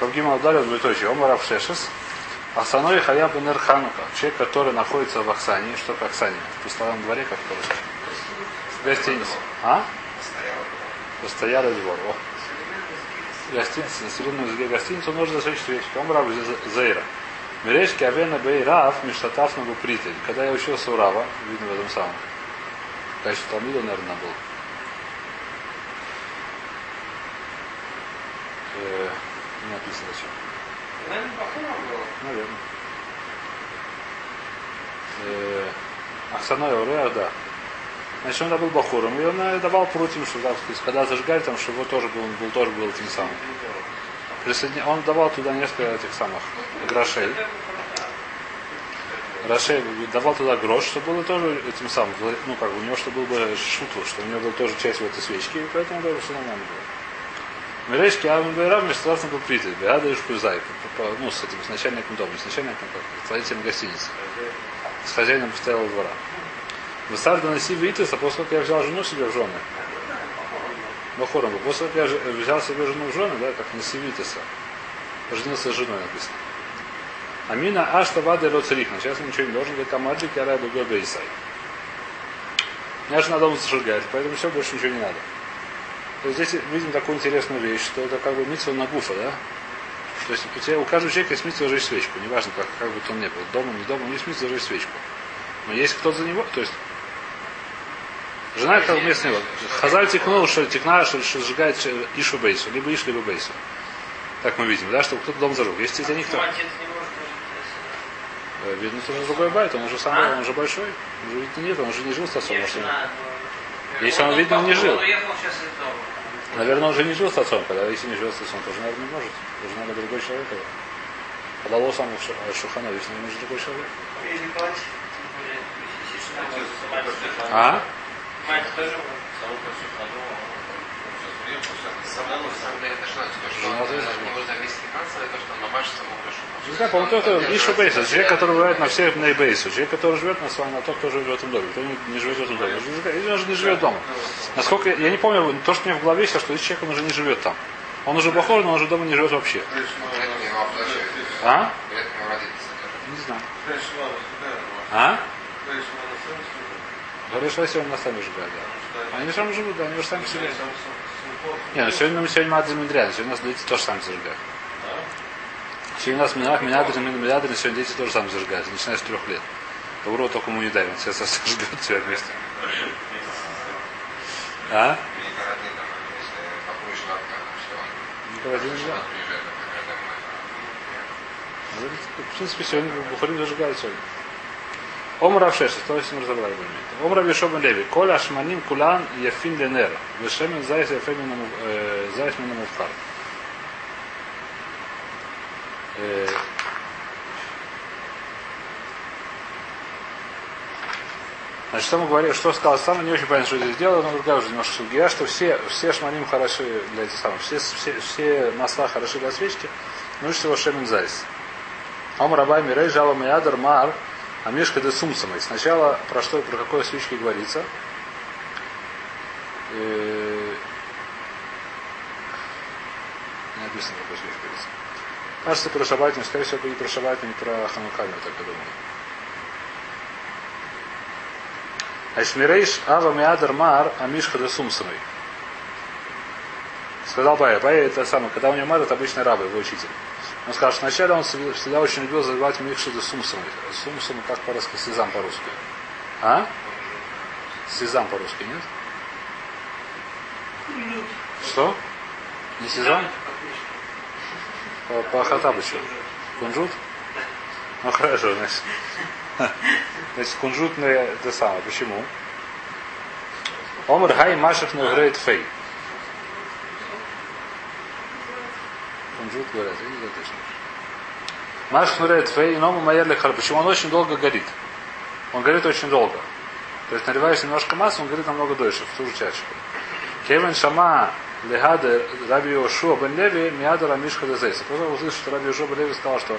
Равгима ударил двоеточие. Омар Авшешес. Асаной Хая Бенер Ханука. Человек, который находится в Аксане. Что такое Аксане? В постоянном дворе, как это Гостиница. А? Постоялый двор. О. Гостиница, населенную языке гостиницу нужно засвечить вещи. Омар Зейра. Мерешки Авена Бейрав Миштатав на Притель. Когда я учился у Рава, видно в этом самом. Конечно, Талмида, наверное, был. Э, написано что. Наверное. Э, Ахсаной Урея, да. Значит, он был Бахуром, и он э, давал против, что сказать, когда зажигали, там, что его тоже был, он был, тоже был тем самым. Присоединя... Он давал туда несколько этих самых грошей. Рашей давал туда грош, чтобы было тоже этим самым, ну как бы у него что был бы шуту, что у него был тоже часть в этой свечке, и поэтому даже все нормально было. Мирейшки Авен Миштрафный был притый, Беада и Шкузай, ну с этим, с начальником дома, с начальником, как, с владельцем гостиницы, с хозяином постоялого двора. Высарда на себе Итеса, после как я взял жену себе в жены, Бахором, после того, как я взял себе жену в жены, да, как на Сивитеса, женился с женой написано. Амина ашта вады роцерихна. Сейчас ничего не должен говорить, амаджик я рай другой бейсай. Мне же надо дома зажигать, поэтому все, больше ничего не надо. То здесь видим такую интересную вещь, что это как бы митсва на гуфа, да? То есть у, тебя, у каждого человека есть митсва зажечь свечку. Неважно, как, как бы то он не был. Дома, не дома, есть митсва зажечь свечку. Но есть кто-то за него, то есть Жена как вместо него. Хазаль текнул, что текна, что, что сжигает Ишу Бейсу. Либо Иш, либо Бейсу. Так мы видим, да, что кто-то дом зажег. Есть за них кто? Э, видно, что он другой байт, он уже сам, он уже большой. Он уже видно нет, он уже не жил с отцом. Может, если он, видно, не жил. Наверное, он уже не жил с отцом, когда если не жил с отцом, тоже, наверное, не может. Тоже надо другой человек. Лос сам Шухана, если не нужен другой человек. А? Мать тоже не знаю, по-моему, только Ишу Бейса, человек, который бывает на всех Нейбейсу, человек, который живет на своем, а тот, кто живет в этом доме, кто не, не живет в этом доме. Или он же не живет дома. Насколько, я не помню, то, что у меня в голове сейчас, что этот человек, он уже не живет там. Он уже похож, но он уже дома не живет вообще. А? Не знаю. А? Говоришь, если он на сами живет, да. Они сами живут, да, они уже сами себе. Не, ну сегодня мы сегодня Мадри Медрян, сегодня у нас дети тоже сами зажигают. Сегодня у нас Минах, Минадрин, Минадрин, сегодня дети тоже сами зажигают, начиная с трех лет. Добро только ему не дай, он сейчас зажигает все вместе. А? Нельзя. В принципе, сегодня Бухарин зажигает сегодня. Равшеша, то есть мы разобрали бы. אמר רבי יהושע בן לוי. כל השמנים כולן יפין לנר. ושמן זית יפה מן זית מן המובחר. Значит, что мы говорим, что сказал сам, не очень понятно, что здесь делаю, но другая уже немножко судья, что все, все שמנים хороши для этих самых, все, все, все масла хороши для свечки, ну всего שמן זית. Ом раба мирей жала миядар мар, а Мишка де Сумсамой. Сначала про что, про какой свечке говорится. Э, не написано, про какой свечке говорится. Кажется, про Шабатин, скорее всего, не про Шабатин, не про Хануками, так я думаю. Айшмирейш Ава Миадр Мар Амишха де Сумсамой. Сказал Бая. Бая это самое, когда у него мар, это обычный раб, его учитель. Он сказал, что вначале он всегда очень любил забивать микши до сумсом. Сумсом как по-русски, сезам по-русски. А? Сезам по-русски, нет? Что? Не сезам? По, по Хатабычу. Кунжут? Ну хорошо, значит. Значит, кунжутное это самое. Почему? Омр хай машах на фей. Видите, точно. Маш шнурет фей, ному майер хар. Почему он очень долго горит? Он горит очень долго. То есть наливаешь немножко массы, он горит намного дольше, в ту же чашечку. Кевен шама легада Раби Йошуа бен Леви миада рамишха дезейса. Просто услышал, что Раби Йошуа бен Леви сказал, что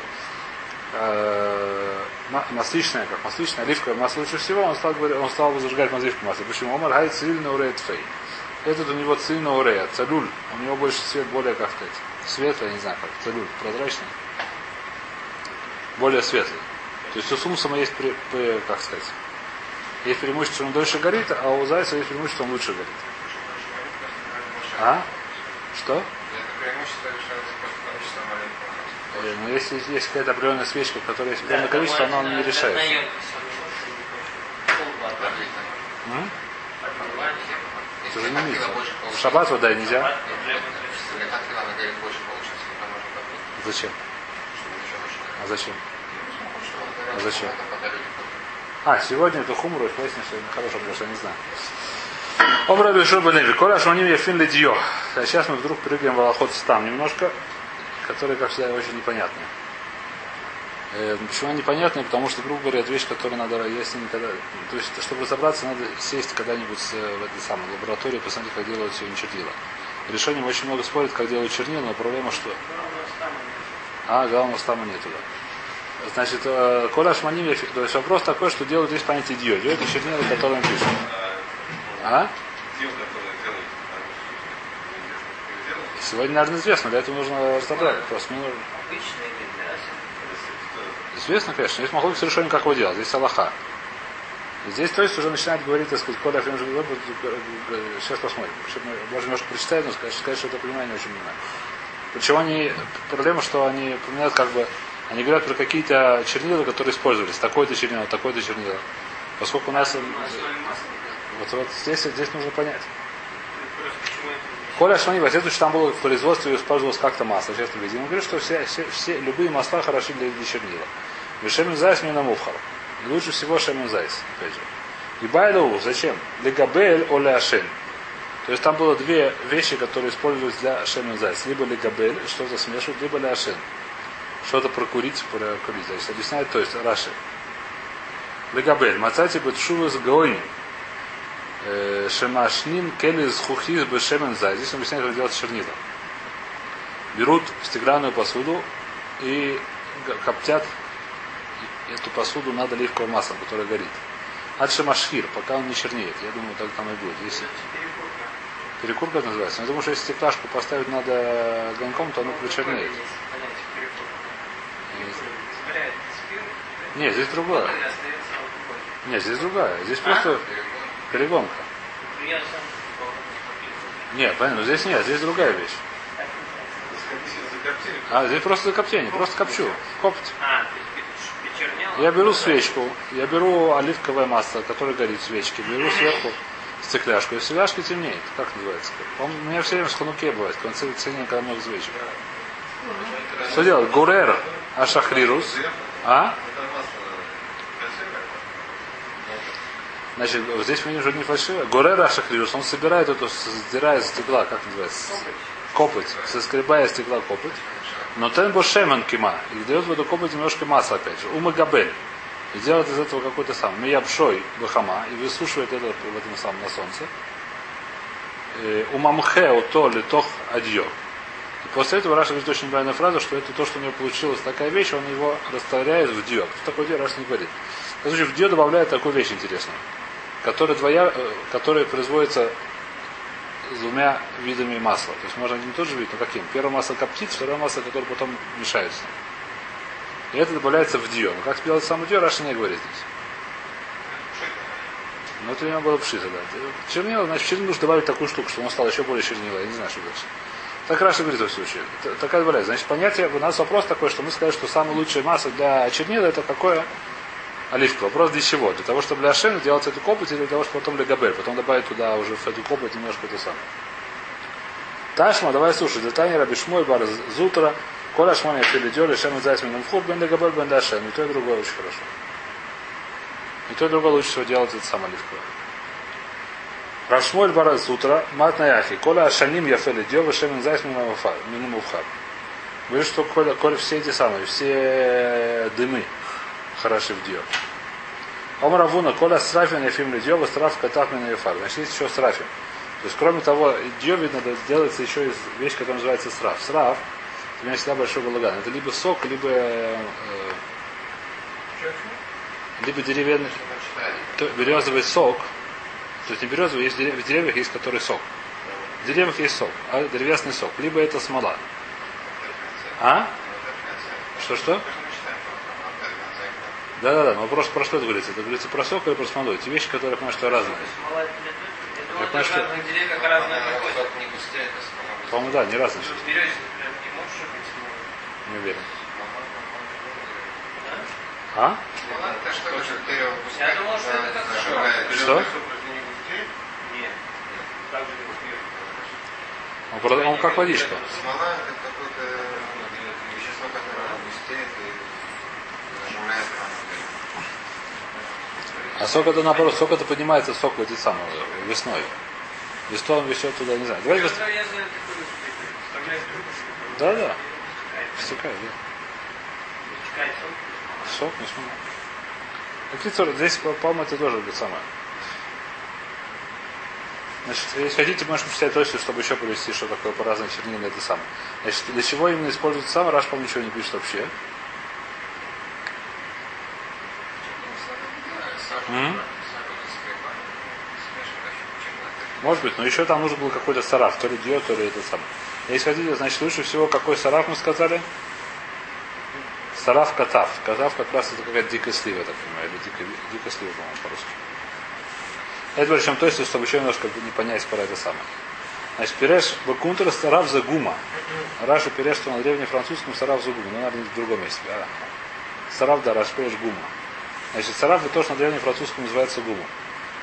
э, масличная, как масличная, оливковое масло лучше всего, он стал, говорить, он стал зажигать масличку масло. Почему? Омар хай цивильный урейт фей. Этот у него цина урея, цалюль. У него больше цвет более, как сказать, светлый, я не знаю как, цалюль, прозрачный. Более светлый. То есть у сумсума есть, при, при, как сказать, есть преимущество, он дольше горит, а у зайца есть преимущество, он лучше горит. А? Что? Э, Но если есть какая-то определенная свечка, которая есть определенное количество, она не решает. М? Это же не митцва. В шаббат вода нельзя. Зачем? А зачем? А зачем? А, сегодня это хумру, и поясню, что хорошо, потому что я не знаю. Омра Бешур Беневи. Коля Шманим Яфин Ледио. А сейчас мы вдруг прыгаем в Аллахот там немножко, которые, как всегда, очень непонятные. Э, почему они непонятные? Потому что, грубо говоря, это вещь, которую надо, если никогда... То есть, чтобы разобраться, надо сесть когда-нибудь в этой самой лаборатории, посмотреть, как делают сегодня чернила. Решением очень много спорят, как делают чернила, но проблема что? А, главного стама нету, да. Значит, э, Коля Шманим, то есть вопрос такой, что делают здесь понятие дио. Дио это чернила, которые пишут. А? Сегодня, наверное, известно, для этого нужно разобрать. Просто мне нужно... Известно, конечно. Здесь могу быть решение, как его делать. Здесь Аллаха. Здесь, то есть, уже начинает говорить, так сказать, Коля Афим Сейчас посмотрим. Можно немножко прочитать, но сказать, сказать, что это понимание очень понимаю. Причем они, проблема, что они поменяют как бы, они говорят про какие-то чернила, которые использовались. Такой-то чернила, такой-то чернила. Поскольку у нас... Вот, вот здесь, здесь нужно понять. Коля Шмани, во-первых, что там было в производстве использовалось как-то масло, честно видимо. Он говорит, что все, все, все, любые масла хороши для, для чернила. ושמן זית מן המובחר. И лучше всего שמן זית, опять же. איבעיא להו, зачем? לגבל או לעשן. То есть там было две вещи, которые использовались для שמן זית. Либо לגבל, что-то смешивать, либо לעשן. Что-то прокурить, прокурить. Значит, объясняет, то есть Раши. לגבל. מצאתי בתשובת גאונים. שמעשנין כלי זכוכית בשמן זית. Здесь он объясняет, как делать чернила. Берут стеклянную посуду и коптят эту посуду над оливковым маслом, которое горит. Ад шемашхир, пока он не чернеет. Я думаю, так там и будет. Если... Перекурка называется. Я думаю, что если стеклашку поставить над огоньком, то оно причернеет. Нет, здесь другое. Нет, здесь другая. Здесь просто Перегонка. Нет, понятно, здесь нет, здесь другая вещь. А, здесь просто коптение, просто копчу. Копть. Я беру свечку, я беру оливковое масло, которое горит в свечке, беру сверху стекляшку, и в стекляшке темнеет. Как называется? Он, у меня все время с хануке бывает, в конце цене, когда много свечек. Что делать? Гурер ашахрирус. А? Значит, здесь мы что не фальшиво. גורר השחרורית, он собирает эту, сдирая стекла, как называется? Копоть. Соскребая стекла копоть. ונותן בו שמן קימעא. И дает в эту копоть немножко масла, опять же. ומגבל. И делает из этого какой-то сам. ומייבשו בחמה. И высушивает это в этом самом на солнце. וממחה אותו לתוך הדיו. И после этого Раши говорит очень правильную фразу, что это то, что у него получилась такая вещь, он его растворяет в דיו. Что такое דיו, Раши не говорит. В в דיו добавляет такую вещь интересную которые, двоя, э, которые производятся с двумя видами масла. То есть можно один и тот же вид, но каким? Первое масло коптит, второе масло, которое потом мешается. И это добавляется в דיו. Но как сделать сам דיו, Раши не говорит здесь. Но это у него было פשיטא, да. Чернила, значит, чернил нужно добавить такую штуку, чтобы он стал еще более чернила. Я не знаю, что дальше. Так Раши говорит в случае. Такая добавляется. Значит, понятие, у нас вопрос такой, что мы сказали, что самое лучшее масло для чернила это какое? Оливка. Вопрос для чего? Для того, чтобы для לעשן делать эту копоть или для того, чтобы потом для לגבל, потом добавить туда уже в эту копоть немножко это самое. תא שמע, давай слушай, דתני רב שמואל בר זוטרא, כל השמנים יפין לדיו, ושמן זית מן המובחר, בין לגבל, בין לעשן. И то, и другое очень хорошо. И то, и другое лучше всего делать это сам оливка. רב שמואל בר זוטרא, מתני הכי, כל העשנים יפין לדיו, ושמן זית מן המובחר. Говорит, что коля, коля все эти самые, все дымы, хороши в дио. Омравуна, коля срафин ефим лидьё, страф катахмин ефар. Значит, есть еще срафин. То есть, кроме того, дио, видно, делается еще из вещь, которая называется сраф. Сраф, у меня всегда большой балаган. Это либо сок, либо э, либо деревянный, березовый сок. То есть не березовый, есть в деревьях, есть который сок. В деревьях есть сок, а древесный сок. Либо это смола. А? Что-что? Да, да, да. Но вопрос про что это говорится? Это говорится про сок или про смолу? Эти вещи, которые, я понимаю, что разные. Я понимаю, что-. По-моему, да, не разные. Не уверен. А? Это что Он, он как водичка. Смола это какое-то вещество, которое густеет и зажигает рано. А сок это наоборот, сок это поднимается сок эти самые весной. Весной он везет туда, не знаю. Давай Я быс- знаю, я знаю такую вставляешь трубочку, Да, да. Стекает, да. сок. Сок, не смогу. Какие здесь, по- по-моему, это тоже будет самое. Значит, если хотите, можешь почитать точно, чтобы еще привести, что такое по разным чернилам это самое. Значит, для чего именно используется сам, Раш, по ничего не пишет вообще. Может быть, но еще там нужен был какой-то сараф, то ли дио, то ли это самое. Если хотите, значит, лучше всего какой сараф мы сказали? Сараф катав. Катав как раз это какая-то дикая слива, так понимаю, или дикая, дикая слива, по-моему, по-русски. Это причем то есть, чтобы еще немножко не понять про это самое. Значит, переш бакунтер сараф за гума. Раша переш, что на древнефранцузском сараф за гума, но надо в другом месте. Сараф, да, Раша переш гума. Значит, сараф это то, что на древнефранцузском называется гума.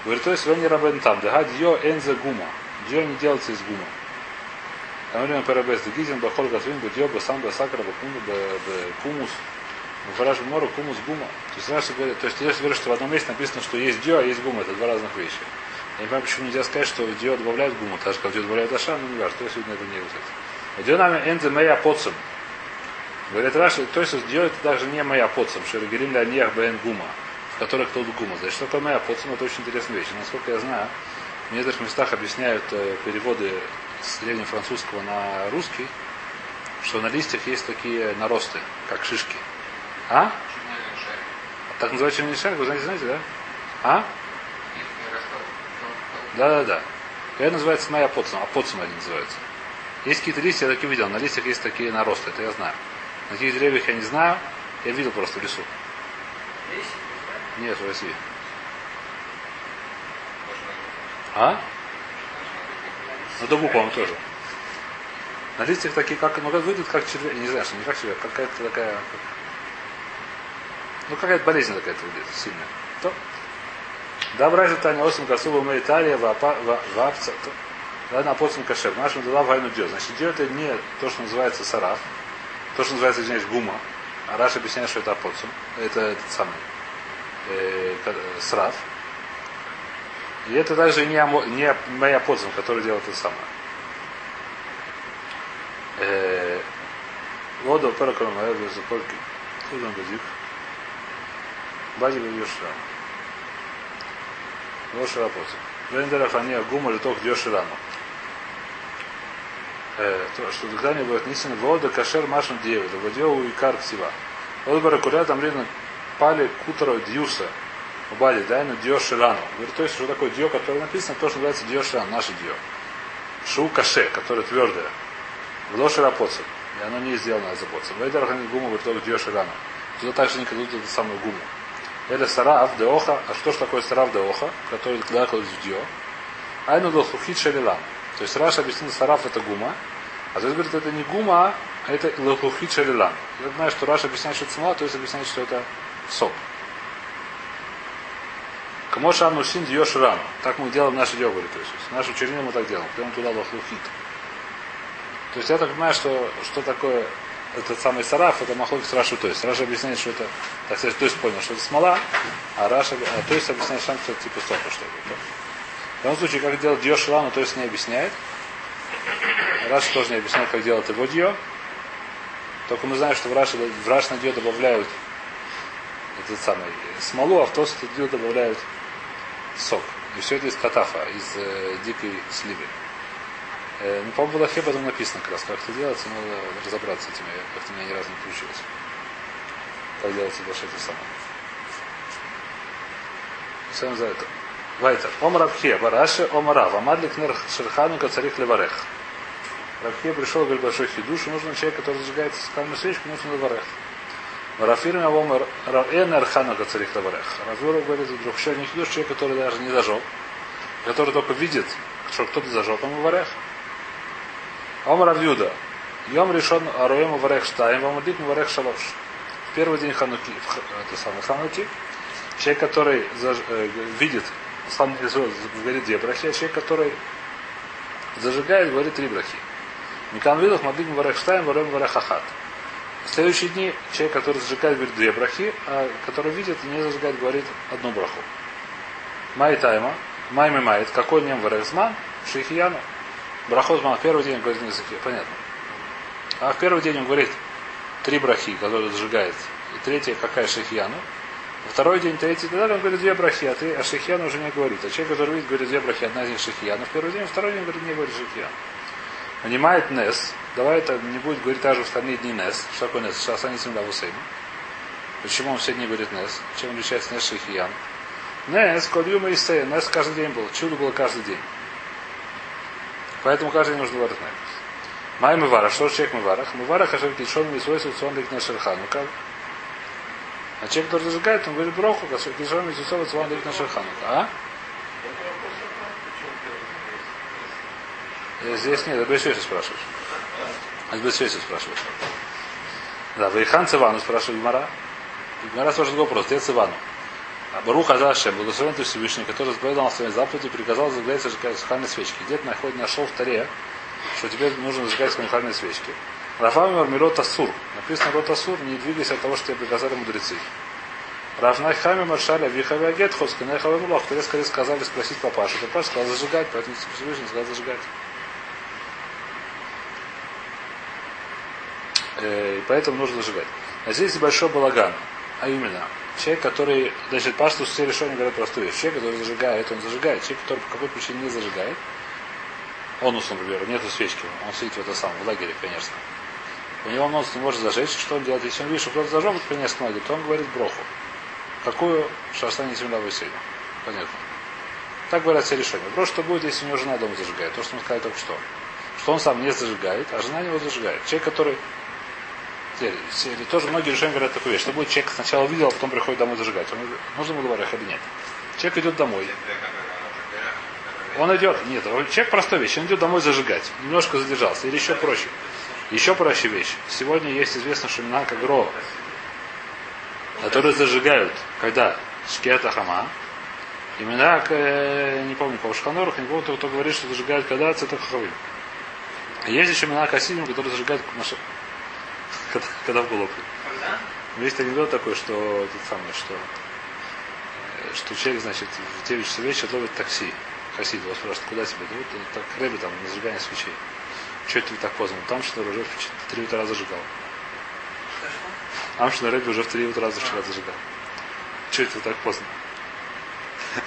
Говорит, то есть вени рабен там, да дьо эн за гума. Дьо не делается из гума. Время перебес дегизин, бахол гатвин, бдьо, басам, басакра, кумус. Фараж мору, кумус, гума. То есть Раша говорит, то есть если говоришь, что в одном месте написано, что есть дьо, а есть гума, это два разных вещи. Я не понимаю, почему нельзя сказать, что в дио добавляют гуму, так же как в дио добавляют аша, но не важно, то есть видно это не вот это. В дио нами энзе моя поцем. Говорит Раши, то есть это даже не моя поцем, шерегерим ля нех бен гума, в которых кто гума. Значит, что такое моя поцем, это очень интересная вещь. Насколько я знаю, в некоторых местах объясняют э, переводы с древнефранцузского на русский, что на листьях есть такие наросты, как шишки. А? Так называется черный шаг, вы знаете, знаете, да? А? Да, да, да. Это называется моя поцем, а поцем они называются. Есть какие-то листья, я такие видел. На листьях есть такие наросты, это я знаю. На каких деревьях я не знаю, я видел просто в лесу. Нет, в России. А? На дубу, по-моему, тоже. На листьях такие, как, ну, как выйдут, как червяк, не знаю, что не как червяк, какая-то такая, как- ну, какая-то болезнь такая-то выйдет, сильная. То. Добра же Таня Осим Касуба мы Италия вапца. Ладно, апостол Кашер. Нашим дала войну дел. Значит, дел это не то, что называется сараф, то, что называется, извиняюсь, гума. А Раш объясняет, что это апоцум. Это этот самый э, сраф. И это даже не, не моя подзем, который делает это самое. Э, Воду перекром за запорки. Кузан базик. Бази бьешра. Лоша работа. Вендера фания гума литок деши рану. То, что когда не будет несен вода кашер машин девы, да водеу и кар всего. Вот баракуля там рина пали кутро дьюса. Убали, дай на дио ширану. Говорит, то есть, что такое дио, которое написано, то, что называется дио ширан, наше дио. Шу каше, которое твердое. В ширапоцу. И оно не сделано из запоца. Вейдер ханит гуму только дио ширану. Туда также не кладут эту самую гуму. Это сараф деоха. А что ж такое сараф деоха, который кладут в дио? Айну лохухит шалилам. То есть Раша объяснил, сараф это гума. А то есть говорит, это не гума, а это лохухит шалилам. Я знаю, что Раша объясняет, что это смола, то есть объясняет, что это сок. Кому шамну син дьешь рану. Так мы делаем наши йогуры. То есть нашу чернину мы так делаем. Прямо туда лохлухит. То есть я так понимаю, что, что такое этот самый сараф, это махлок с Рашу. То есть Раша объясняет, что это, так сказать, то есть понял, что это смола, а Раша, а то есть объясняет что это типа сока что-то. В любом случае, как делать дьешь рану, то есть не объясняет. Раша тоже не объясняет, как делать его дьё. Только мы знаем, что в Раше, в Раш на дьё добавляют этот самый смолу, а в тост дьё добавляют сок. И все это из катафа, из э, дикой сливы. Э, ну, по-моему, в Лахе об этом написано как раз, как это делается, надо разобраться с этим. Как-то у меня ни разу не получилось. Как делается больше это самое. Всем за это. Вайтер. Ом Рабхе, Бараши, Ом Рав. Амадлик нер Шерханука царих леварех. Рабхе пришел, говорит, большой хидуш, нужно человек, который зажигает скальную свечку, нужно леварех. Рафирм Авом Эн Арханука царих леварех. Рафирм говорит, вдруг еще не хидуш, человек, который даже не зажег, который только видит, что кто-то зажег, он леварех. Ом Равюда. Йом решен Аруем Варех Штайм, Вамадик Варех Шалош. В первый день Хануки, это самый Хануки, человек, который заж, э, видит, сам говорит две брахи, а человек, который зажигает, говорит три брахи. Микан видов Мадик Варех Штайм, Варуем Варех Ахат. В следующие дни человек, который зажигает, говорит две брахи, а который видит и не зажигает, говорит одну браху. Май тайма, майт, какой нем варехзман, шейхияну. Брахозман первый день говорит на языке, понятно. А в первый день он говорит три брахи, которые зажигает. И третья какая шахьяну. Второй день, третий, тогда он говорит две брахи, а, ты, а шахьяну уже не говорит. А человек, который видит, говорит две брахи, одна из них шахьяну. В первый день, второй день говорит, не говорит шахьяну. Понимает Нес. Давай это не будет говорить даже в остальные дни Нес. Что такое Нес? Сейчас они земля в Усейне. Почему он все дни говорит Нес? Чем отличается Нес Шахиян? Нес, Кольюма и Сей. Нес каждый день был. Чудо было каждый день. Поэтому каждый день нужно говорить Нес. Май Мывара. Что человек Мыварах? Мыварах Ашер Кишон Мисвойсов Цуан на Шерхану. Как? А человек, который зажигает, он говорит броху, Кишон Мисвойсов Цуан на Шерхану. А? Здесь нет, Бесвеси спрашиваешь. А Бесвеси спрашиваешь. Да, Вейхан Цивану спрашивает Гмара. Гмара спрашивает вопрос, где Цивану? Барух Азашем, благословен ты Всевышний, который заповедал своей заповеди, приказал зажигать сахарные свечки. Где-то находит, нашел в таре, что тебе нужно зажигать сахарные свечки. Рафам Мирот Асур. Написано Рот Асур, не двигайся от того, что тебе приказали мудрецы. Равнайхами Маршаля Вихавя Гетхос, Канайхавя Мулах. Тебе скорее сказали спросить папашу. Папаша сказал зажигать, поэтому Всевышний сказал зажигать. И поэтому нужно зажигать. А здесь большой балаган. А именно, человек, который, значит, пашту все решения говорят простую вещь. Человек, который зажигает, он зажигает. Человек, который по какой причине не зажигает, он, например, нету свечки, он сидит в этом самом, в лагере, конечно. У него нос не может зажечь, что он делает? Если он видит, что кто-то зажег, принес ноги, то он говорит броху. Какую шарстане земля высели. Понятно. Так говорят все решения. Вопрос, что будет, если у него жена дома зажигает. То, что он сказал только что. Что он сам не зажигает, а жена его зажигает. Человек, который или тоже многие решения говорят такую вещь. Что будет человек сначала увидел, а потом приходит домой зажигать. Он, нужно ему говорить или нет? Человек идет домой. Он идет, нет, человек простой вещь, он идет домой зажигать. Немножко задержался. Или еще проще. Еще проще вещь. Сегодня есть известно, что имена как Гро, которые зажигают, когда Шкета Хама, имена, не помню, кого Шханорах, не помню, кто говорит, что зажигают когда Цета Хахавим. Есть еще имена Касидим, которые зажигают когда, когда в голову. Есть анекдот такой, что тот самый, что что человек, значит, в 9 часов вечера ловит такси. Хасид его спрашивает, куда тебе? Да вот так Рэби там на зажигание свечей. Что это так поздно? Там что уже в 3 утра зажигал. Там что Рэби уже в 3 утра вчера зажигал. Что это так поздно?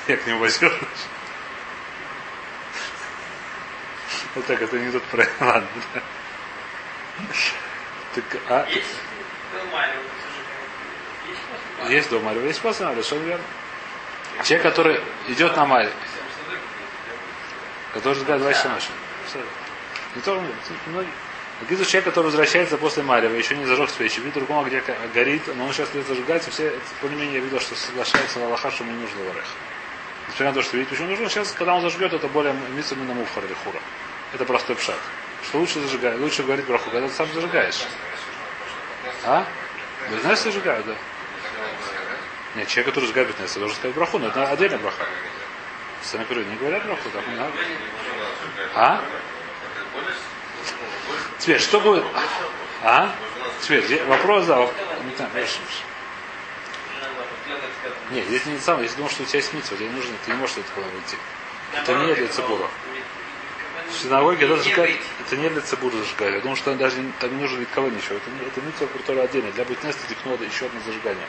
Я к нему возьму. Вот так, это не тот про Ладно. Так, а, есть до Марева, есть Марева, совершенно верно. Человек, который идет на Маре, который разговаривает два часа ночи. Не то, многие. Говорит, человек, который возвращается после Марева, еще не зажег свечи, видит другого, где горит, но он сейчас идет зажигать, и все, более-менее, я видел, что соглашается на Аллаха, что ему не нужно варех. Несмотря на то, что видит, почему нужно, сейчас, когда он зажгет, это более митсу на муфхар или хура. Это простой пшат. Что лучше зажигать, лучше говорить браху, когда ты сам зажигаешь. А? Вы знаете, зажигают, да? Нет, человек, который зажигает бетнес, должен сказать браху, но это отдельная браха. Сами не говорят браху, так надо. А? Теперь, что будет? А? Теперь, вопрос, да. Не знаю, Нет, здесь не самое, если думал, что у тебя есть митцва, тебе нужно, ты не можешь этого выйти. Это не для цибура. В синагоге это, зажигать, это не для цибура зажигать. Я думаю, что даже там не нужно кого ничего. Это, это митцва, которая отдельно. Для быть неста тебе надо еще одно зажигание.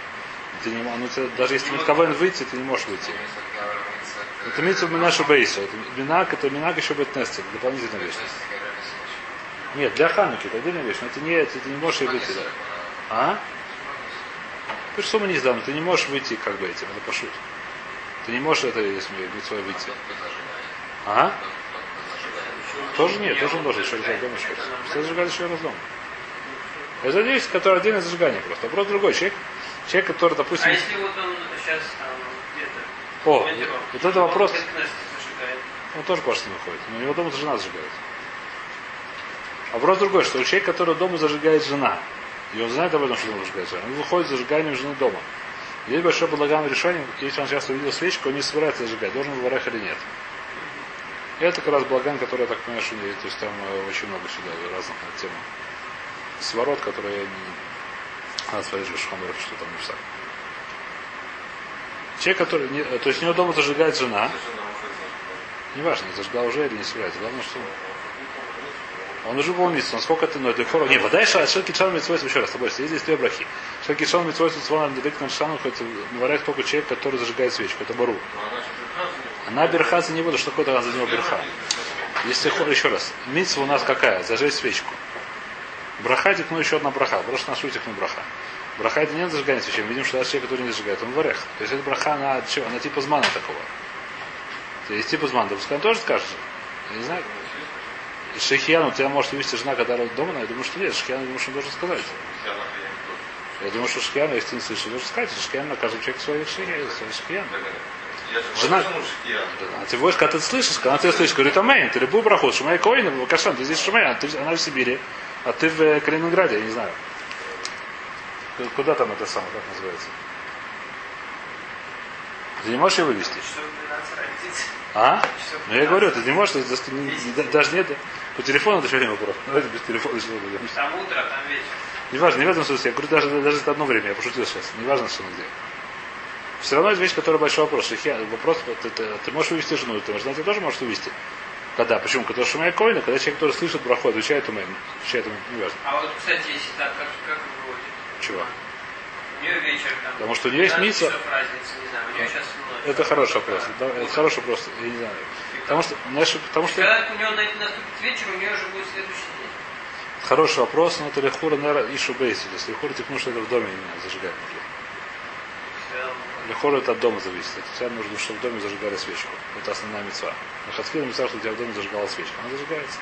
Ты не, ну, ты, даже если КВН выйти, ты не можешь выйти. Это митцва нашу бейсу. Это минак, это минак еще быть нести. Дополнительная вещь. Нет, для Хануки это отдельная вещь, но это не, это, ты не можешь быть туда. А? Ты что мы не сдам, ты не можешь выйти как бы этим, это пошут. Ты не можешь это если свое выйти. А? Тоже нет, тоже он должен еще лежать дома еще раз. Все зажигали еще раз дома. Это вещь, которая отдельное зажигание просто. Вопрос другой. Человек, человек, который, допустим... А если вот он сейчас там. О, вот это вопрос. он тоже не выходит. Но у него дома жена зажигает. Вопрос другой, что у человека, который дома зажигает жена, и он знает об этом, что дома зажигает жена, он выходит с зажиганием жены дома. Есть большое благам решение, если он сейчас увидел свечку, он не собирается зажигать, должен варах или нет. И это как раз благан, который, я так понимаю, что то есть там э, очень много сюда разных на тему. Сворот, которые я не... Надо смотреть, что там не Человек, который... Не... То есть у него дома зажигает жена, неважно, зажгла уже или не собирается. Главное, что он уже был митцва. Насколько это, ну, для хора. Не, вода ша, шелки чан митцвойс, еще раз, тобой, здесь две брахи. Шелки чан митцвойс, сван, директ на шану, хоть говорят только человек, который зажигает свечку. Это бару. Она берхаза не буду, что такое за него берха. Если еще раз, митцва у нас какая? Зажечь свечку. Браха ну еще одна браха. Просто на шутик на браха. Браха это нет зажигания свечи. Мы видим, что даже человек, который не зажигает, он варех. То есть это браха, она, что, она типа змана такого. То есть типа змана. Пускай он тоже скажет. Я не знаю. Шехияну тебя может вывести жена, когда дома, но я думаю, что нет. Шехияну, думаю, что он должен сказать. Я думаю, что Шехияну, если ты не слышишь, должен сказать. Шехияну на каждый человек свой Шехияну. Жена, а ты будешь, когда ты слышишь, когда ты слышишь, говорит, амейн, ты любой проход, шумай коин, кашан, ты здесь шумай, а ты, она в Сибири, а ты в Калининграде, я не знаю. Куда там это самое, как называется? Ты не можешь ее вывести? А? Ну я говорю, ты не можешь, даже нет, по телефону это еще не вопрос. Давайте без телефона будем. Там утро, там вечер. Неважно, не в этом смысле. Я говорю, даже, даже это одно время, я пошутил сейчас. Неважно, что где. Все равно есть вещь, которая большой вопрос. Я, вопрос, ты, ты, ты можешь вывести жену, ты жена тебя тоже можешь вывести. Когда? Почему? Когда шумая коина, когда человек, который слышит проход, отвечает умеем. Отвечает умеем, неважно. А вот, кстати, если так, как, как? Чего? Потому что у нее есть сейчас Это хороший вопрос. Да, это хороший вопрос. Я не знаю. Потому что, знаешь, потому что... Когда у нее наступит вечер, у нее уже будет следующий день. Хороший вопрос, но это лихура, наверное, ишу бейси. Если лихура, типа, что это в доме именно зажигать нужно. Лихура это от дома зависит. Это тебе нужно, чтобы в доме зажигали свечку. Это основная мецва. На хацкиле мецва, что у тебя в доме зажигала свечка. Она зажигается.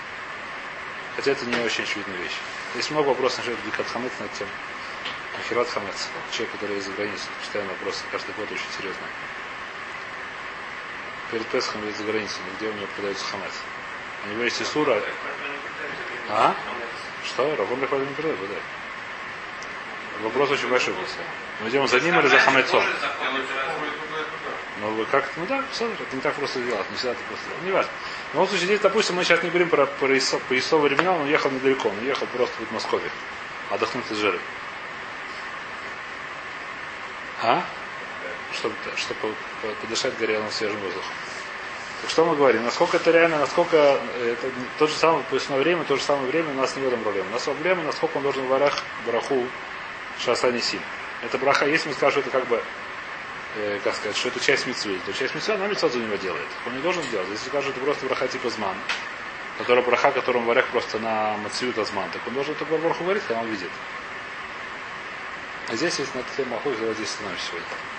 Хотя это не очень очевидная вещь. Есть много вопросов насчет Бикат Хамец над тем. Ахират Хамец. Человек, который из-за границы. Постоянно вопросы каждый год очень серьезные. Перед Песхом из-за границы, где у него продается хамец. У него есть Исура. А? Что? Рабон Лехваль не продает, да. Вопрос очень большой был. Мы идем за ним или за хамецом? Ну, вы как ну да, все, это не так просто делать, не всегда так просто. Не важно. В любом случае, здесь, допустим, мы сейчас не говорим про, про ИСО, по ИСО времена, он ехал недалеко, он ехал просто в Москве, отдохнуть из жиры. А? Чтобы, чтобы подышать горелым свежим воздухом. Так что мы говорим? Насколько это реально, насколько это то же самое поясное время, то же самое время у нас не в этом проблема. У нас проблема, насколько он должен варах браху шасани сим. Это браха, если мы скажем, это как бы, э, как сказать, что это часть митцвы, то часть митцвы, она митцва за него делает. Он не должен делать. Если скажет, это просто браха типа зман, которая браха, которым варях просто на мацию тазман, так он должен только браху говорить, когда он видит. А здесь есть на эту тему охоту, давайте здесь остановимся сегодня.